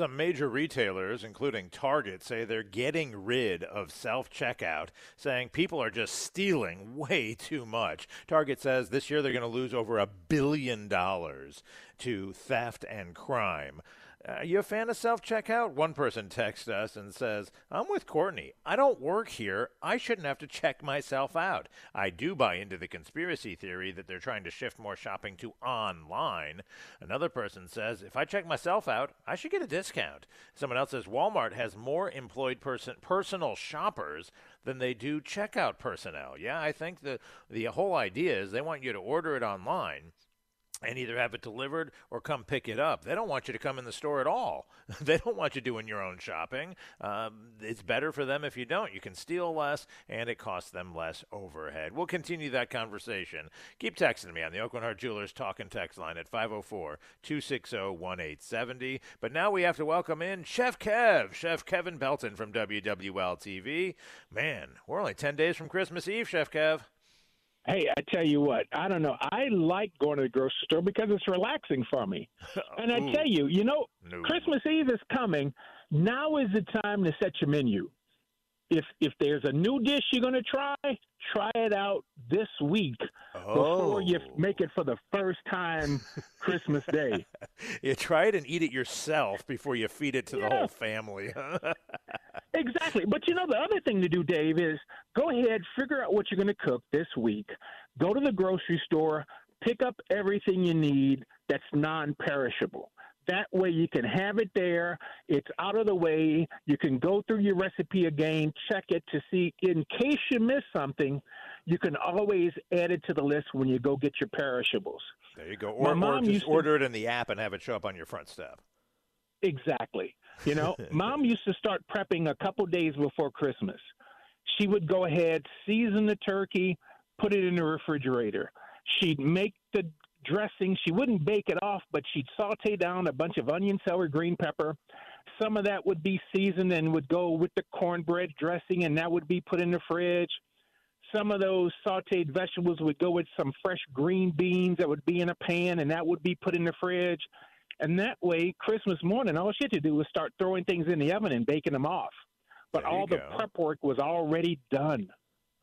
Some major retailers, including Target, say they're getting rid of self checkout, saying people are just stealing way too much. Target says this year they're going to lose over a billion dollars to theft and crime. Are you a fan of self checkout? One person texts us and says, I'm with Courtney. I don't work here. I shouldn't have to check myself out. I do buy into the conspiracy theory that they're trying to shift more shopping to online. Another person says, If I check myself out, I should get a discount. Someone else says, Walmart has more employed person, personal shoppers than they do checkout personnel. Yeah, I think the, the whole idea is they want you to order it online and either have it delivered or come pick it up. They don't want you to come in the store at all. they don't want you doing your own shopping. Um, it's better for them if you don't. You can steal less, and it costs them less overhead. We'll continue that conversation. Keep texting me on the Aucoin Hart Jewelers talk and text line at 504 260 1870. But now we have to welcome in Chef Kev, Chef Kevin Belton from WWL TV. Man, we're only 10 days from Christmas Eve, Chef Kev. Hey, I tell you what, I don't know. I like going to the grocery store because it's relaxing for me. And I tell you, you know, No. Christmas Eve is coming. Now is the time to set your menu. If if there's a new dish you're going to try, try it out this week before you Oh. make it for the first time Christmas Day. You try it and eat it yourself before you feed it to the whole family. Exactly. But you know, the other thing to do, Dave, is go ahead, figure out what you're going to cook this week. Go to the grocery store, pick up everything you need that's non perishable. That way you can have it there. It's out of the way. You can go through your recipe again, check it to see, in case you miss something, you can always add it to the list when you go get your perishables. there you go. Or, or just used to- order it in the app and have it show up on your front step. Exactly. You know, mom used to start prepping a couple days before Christmas. She would go ahead, season the turkey, put it in the refrigerator. She'd make the dressing. She wouldn't bake it off, but she'd saute down a bunch of onion, celery, green pepper. Some of that would be seasoned and would go with the cornbread dressing, and that would be put in the fridge. Some of those sauteed vegetables would go with some fresh green beans that would be in a pan, and that would be put in the fridge. And that way, Christmas morning, all she had to do was start throwing things in the oven and baking them off. But all the prep work was already done.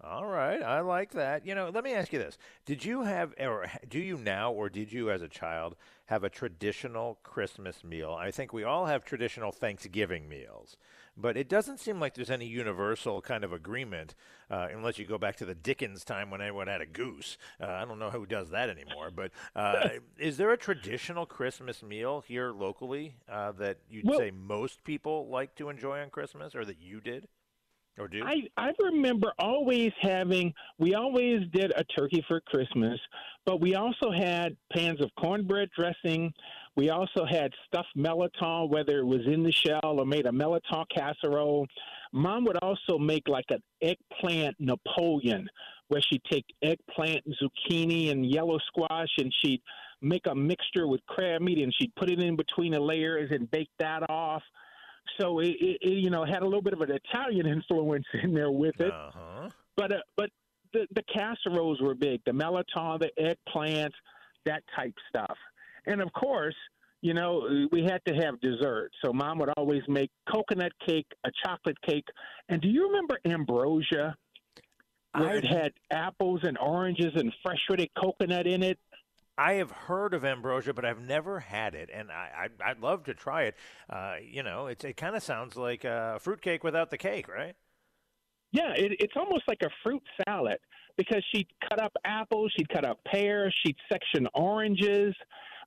All right, I like that. You know, let me ask you this: Did you have, or do you now, or did you as a child have a traditional Christmas meal? I think we all have traditional Thanksgiving meals, but it doesn't seem like there's any universal kind of agreement, uh, unless you go back to the Dickens time when everyone had a goose. Uh, I don't know who does that anymore, but uh, is there a traditional Christmas meal here locally uh, that you'd Well- say most people like to enjoy on Christmas, or that you did, or do? I, I remember always having, we always did a turkey for Christmas, but we also had pans of cornbread dressing. We also had stuffed melon, whether it was in the shell or made a melon casserole. Mom would also make like an eggplant Napoleon, where she'd take eggplant, zucchini, and yellow squash, and she'd make a mixture with crab meat, and she'd put it in between the layers and bake that off. So it, it, it you know had a little bit of an Italian influence in there with it, Uh huh. but uh, but the the casseroles were big, the melon, the eggplant, that type stuff, and of course. You know, we had to have dessert. So mom would always make coconut cake, a chocolate cake. And do you remember ambrosia? Where I- it had apples and oranges and fresh shredded coconut in it. I have heard of ambrosia, but I've never had it, and I, I would love to try it. Uh, you know, it's it kind of sounds like a fruitcake without the cake, right? Yeah, it, it's almost like a fruit salad because she'd cut up apples, she'd cut up pears, she'd section oranges.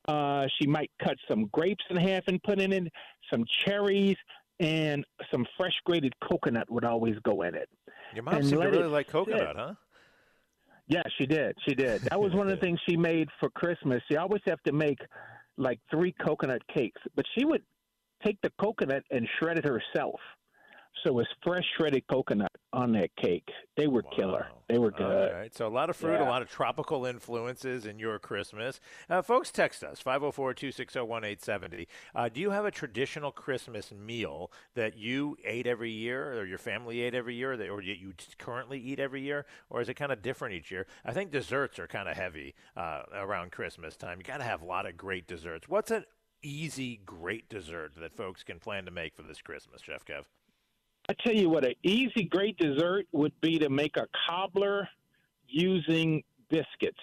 Uh, she might cut some grapes in half and put in it, some cherries, and some fresh grated coconut would always go in it. Your mom seemed to really like coconut, sit. huh? Yeah, she did. She did. That was one of the things she made for Christmas. She always have to make like three coconut cakes, but she would take the coconut and shred it herself. So it was fresh shredded coconut on that cake. They were wow. killer. They were good. All right. So a lot of fruit, yeah. a lot of tropical influences in your Christmas. Uh, folks, text us 504 260 1870. Uh, do you have a traditional Christmas meal that you ate every year or your family ate every year or you currently eat every year? Or is it kind of different each year? I think desserts are kind of heavy uh, around Christmas time. You got to have a lot of great desserts. What's an easy, great dessert that folks can plan to make for this Christmas, Chef Kev? I tell you what, an easy, great dessert would be to make a cobbler using biscuits.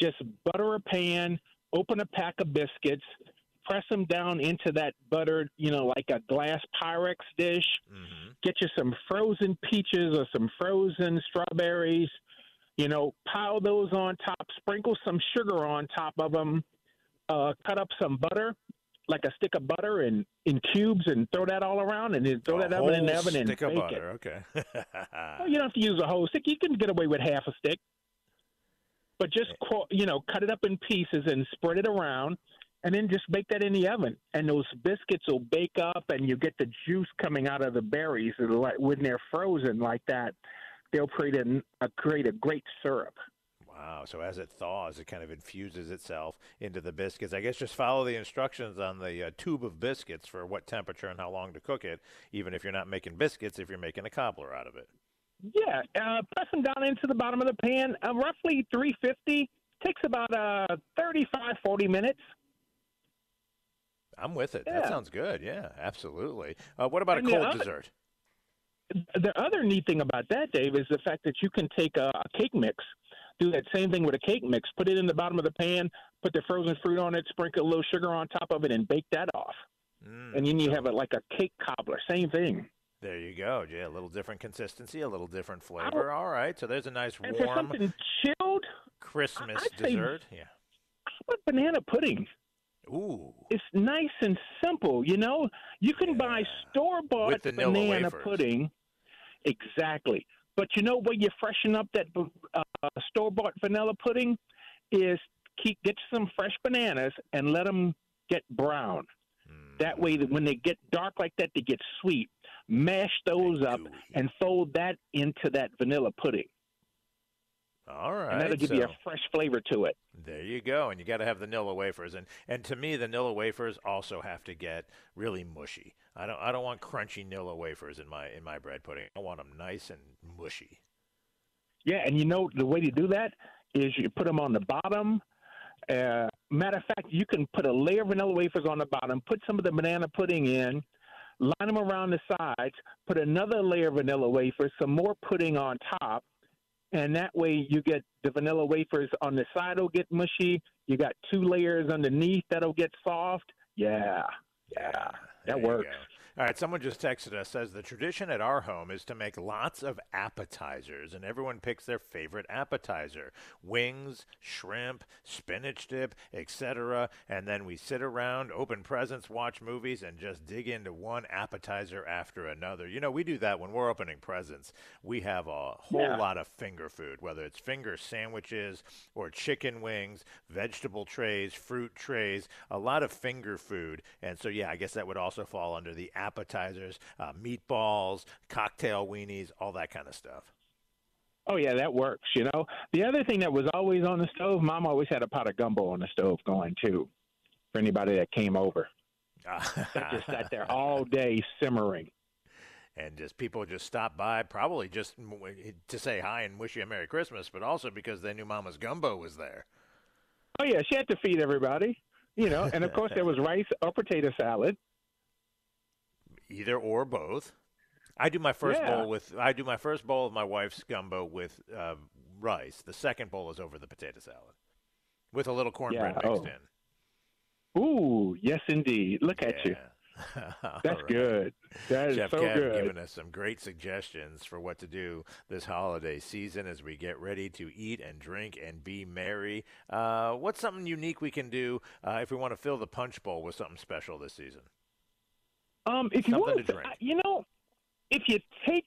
Just butter a pan, open a pack of biscuits, press them down into that buttered, you know, like a glass Pyrex dish. Mm-hmm. Get you some frozen peaches or some frozen strawberries. You know, pile those on top, sprinkle some sugar on top of them, uh, cut up some butter, like a stick of butter in in cubes and throw that all around and then throw a that oven in the oven and stick bake of butter. it. Okay. well, you don't have to use a whole stick. You can get away with half a stick, but just you know cut it up in pieces and spread it around, and then just bake that in the oven. And those biscuits will bake up, and you get the juice coming out of the berries when they're frozen like that. They'll create a, uh, create a great syrup. Wow. So as it thaws, it kind of infuses itself into the biscuits. I guess just follow the instructions on the uh, tube of biscuits for what temperature and how long to cook it, even if you're not making biscuits, if you're making a cobbler out of it. Yeah. Uh, press them down into the bottom of the pan, uh, roughly 350. Takes about uh, 35, 40 minutes. I'm with it. Yeah. That sounds good. Yeah, absolutely. Uh, what about and a cold other, dessert? The other neat thing about that, Dave, is the fact that you can take a, a cake mix – do that same thing with a cake mix. Put it in the bottom of the pan, put the frozen fruit on it, sprinkle a little sugar on top of it, and bake that off. Mm. And then you have it like a cake cobbler. Same thing. There you go. Yeah, a little different consistency, a little different flavor. All right, so there's a nice and warm something chilled Christmas I'd dessert. Say, yeah. How about banana pudding? Ooh. It's nice and simple. You know, you can yeah. buy store bought banana wafers. pudding. Exactly. But you know where you freshen up that uh, store bought vanilla pudding is keep get some fresh bananas and let them get brown. Mm. That way, when they get dark like that, they get sweet. Mash those up and fold that into that vanilla pudding. All right. And that'll give so you a fresh flavor to it. There you go. And you got to have the Nilla wafers. And and to me, the Nilla wafers also have to get really mushy. I don't I don't want crunchy Nilla wafers in my in my bread pudding. I want them nice and mushy. Yeah, and you know the way to do that is you put them on the bottom. Uh, matter of fact, you can put a layer of vanilla wafers on the bottom, put some of the banana pudding in, line them around the sides, put another layer of vanilla wafers, some more pudding on top, and that way you get the vanilla wafers on the side will get mushy. You got two layers underneath that'll get soft. Yeah, yeah, that works. All right, someone just texted us says the tradition at our home is to make lots of appetizers, and everyone picks their favorite appetizer: wings, shrimp, spinach dip, etc. And then we sit around, open presents, watch movies, and just dig into one appetizer after another. You know, we do that when we're opening presents. We have a whole yeah. lot of finger food, whether it's finger sandwiches or chicken wings, vegetable trays, fruit trays, a lot of finger food. And so, yeah, I guess that would also fall under the appetizers, uh, meatballs, cocktail weenies, all that kind of stuff. Oh yeah, that works. You know, the other thing that was always on the stove, Mom always had a pot of gumbo on the stove going too, for anybody that came over. that just sat there all day simmering. And just people just stopped by, probably just to say hi and wish you a Merry Christmas, but also because they knew Mama's gumbo was there. Oh yeah, she had to feed everybody, you know. And of course, there was rice or potato salad either or both. I do my first yeah. bowl with I do my first bowl of my wife's gumbo with uh, rice. The second bowl is over the potato salad. with a little cornbread Yeah, mixed oh. in. Ooh, yes, indeed. Look at you. That's right. good. That is Chef so Kev good. giving us some great suggestions for what to do this holiday season as we get ready to eat and drink and be merry. Uh, what's something unique we can do uh, if we want to fill the punch bowl with something special this season? Um, if you want to drink. you know, if you take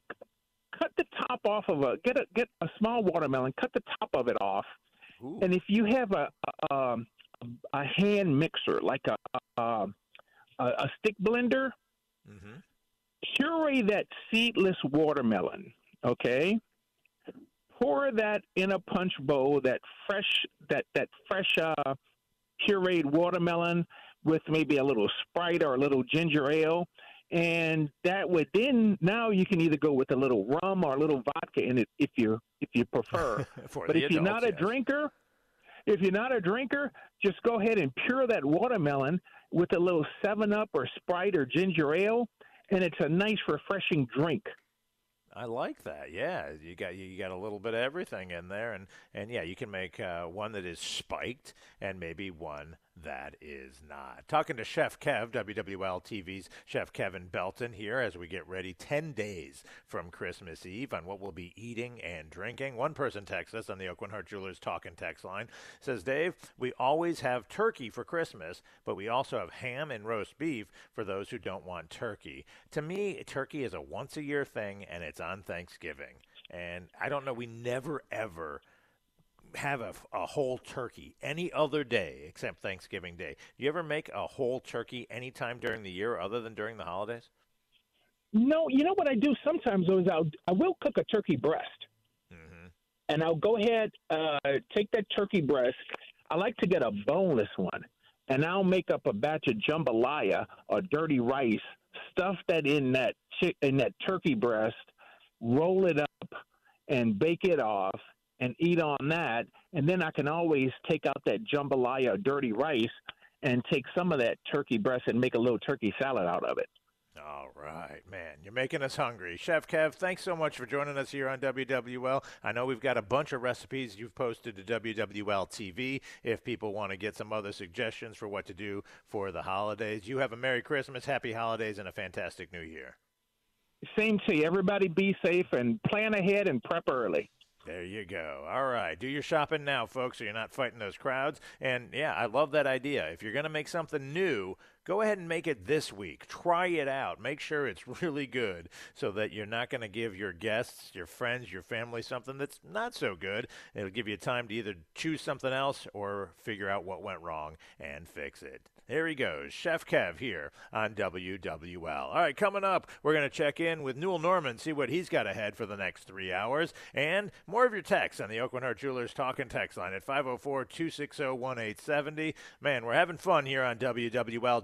cut the top off of a get a get a small watermelon, cut the top of it off, Ooh. and if you have a a, um, a hand mixer like a a, a, a stick blender, hmm puree that seedless watermelon. Okay, pour that in a punch bowl. That fresh that that fresh uh, pureed watermelon with maybe a little Sprite or a little ginger ale. And that would then now you can either go with a little rum or a little vodka in it if you if you prefer. But if you're not a drinker, if you're not a drinker, just go ahead and pure that watermelon with a little Seven Up or Sprite or ginger ale, and it's a nice, refreshing drink. I like that. Yeah, you got you got a little bit of everything in there, and and yeah, you can make uh, one that is spiked and maybe one that is not. Talking to Chef Kev, WWL TV's Chef Kevin Belton here as we get ready 10 days from Christmas Eve on what we'll be eating and drinking. One person texts us on the Aucoin Hart Jewelers talk and text line says, Dave, we always have turkey for Christmas, but we also have ham and roast beef for those who don't want turkey. To me, turkey is a once a year thing and it's on Thanksgiving. And I don't know, we never ever have a, a whole turkey any other day except Thanksgiving Day. Do you ever make a whole turkey anytime during the year other than during the holidays? No, you know what I do sometimes though is I'll I will cook a turkey breast, Mm-hmm. and I'll go ahead uh, take that turkey breast. I like to get a boneless one, and I'll make up a batch of jambalaya or dirty rice, stuff that in that in that turkey breast, roll it up, and bake it off, and eat on that. And then I can always take out that jambalaya dirty rice and take some of that turkey breast and make a little turkey salad out of it. All right, man. You're making us hungry. Chef Kev, thanks so much for joining us here on WWL. I know we've got a bunch of recipes you've posted to WWL TV if people want to get some other suggestions for what to do for the holidays. You have a Merry Christmas, Happy Holidays, and a fantastic New Year. Same to you. Everybody be safe and plan ahead and prep early. There you go. All right. Do your shopping now, folks, so you're not fighting those crowds. And yeah, I love that idea. If you're going to make something new, go ahead and make it this week. Try it out. Make sure it's really good so that you're not going to give your guests, your friends, your family something that's not so good. It'll give you time to either choose something else or figure out what went wrong and fix it. There he goes, Chef Kev here on WWL. All right, coming up, we're going to check in with Newell Normand, see what he's got ahead for the next three hours, and more of your texts on the Aucoin Hart Jewelers Talk and Text line at 504 260 1870. Man, we're having fun here on WWL.